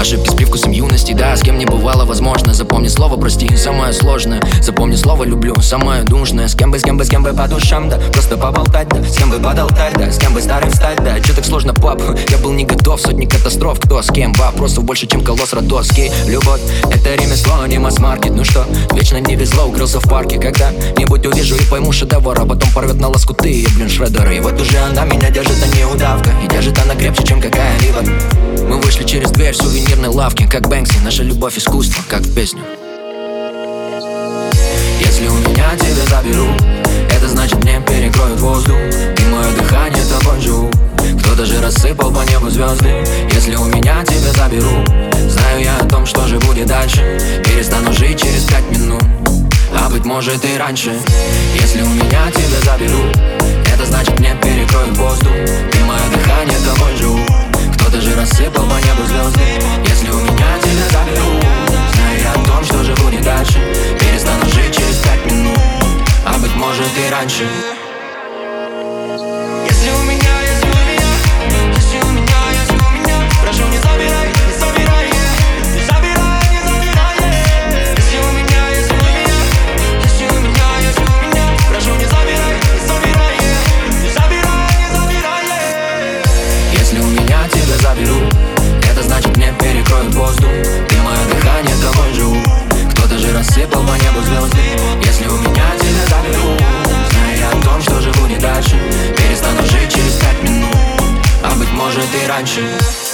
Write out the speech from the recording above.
Ошибки с привкусом возможно. Запомни слово прости, самое сложное. Запомни слово люблю, самое нужное. С кем бы, с кем бы, с кем бы по душам, да. Просто поболтать, да. С кем бы под да. С кем бы старым стать, да. Че так сложно, пап? Я был не готов, сотни катастроф. Кто с кем? Вопросов больше, чем колосс Родоский Любовь, это ремесло, не масс-маркет. Ну что, вечно не везло, укрылся в парке. Когда-нибудь увижу и пойму шедевр А потом порвет на лоскуты, я, блин, шредер И вот уже она меня держит, а не удавка. И держит она крепче, чем какая-либо. Мы вышли через дверь сувенирной лавки Как Бэнкси, наша любовь искусство, как песня Если у меня тебя заберут Это значит мне перекроют воздух И мое дыхание тобой живу Кто-то же рассыпал по небу звезды Если у меня тебя заберут Знаю я о том, что же будет дальше Перестану жить через пять минут а быть может и раньше. Если у меня тебя заберут может и раньше Если у меня, если у меня Если у меня, если у меня Прошу не забирай, не забирай. Не забирай, не забирай. Если у меня, если у меня Если у меня, если у меня Прошу не забирай, не забирай. Не забирай, не забирай. Если у меня тебя заберут Это значит мне перекроют воздух И мое дыхание тобой живу Кто-то же рассыпал по небу звезды может и раньше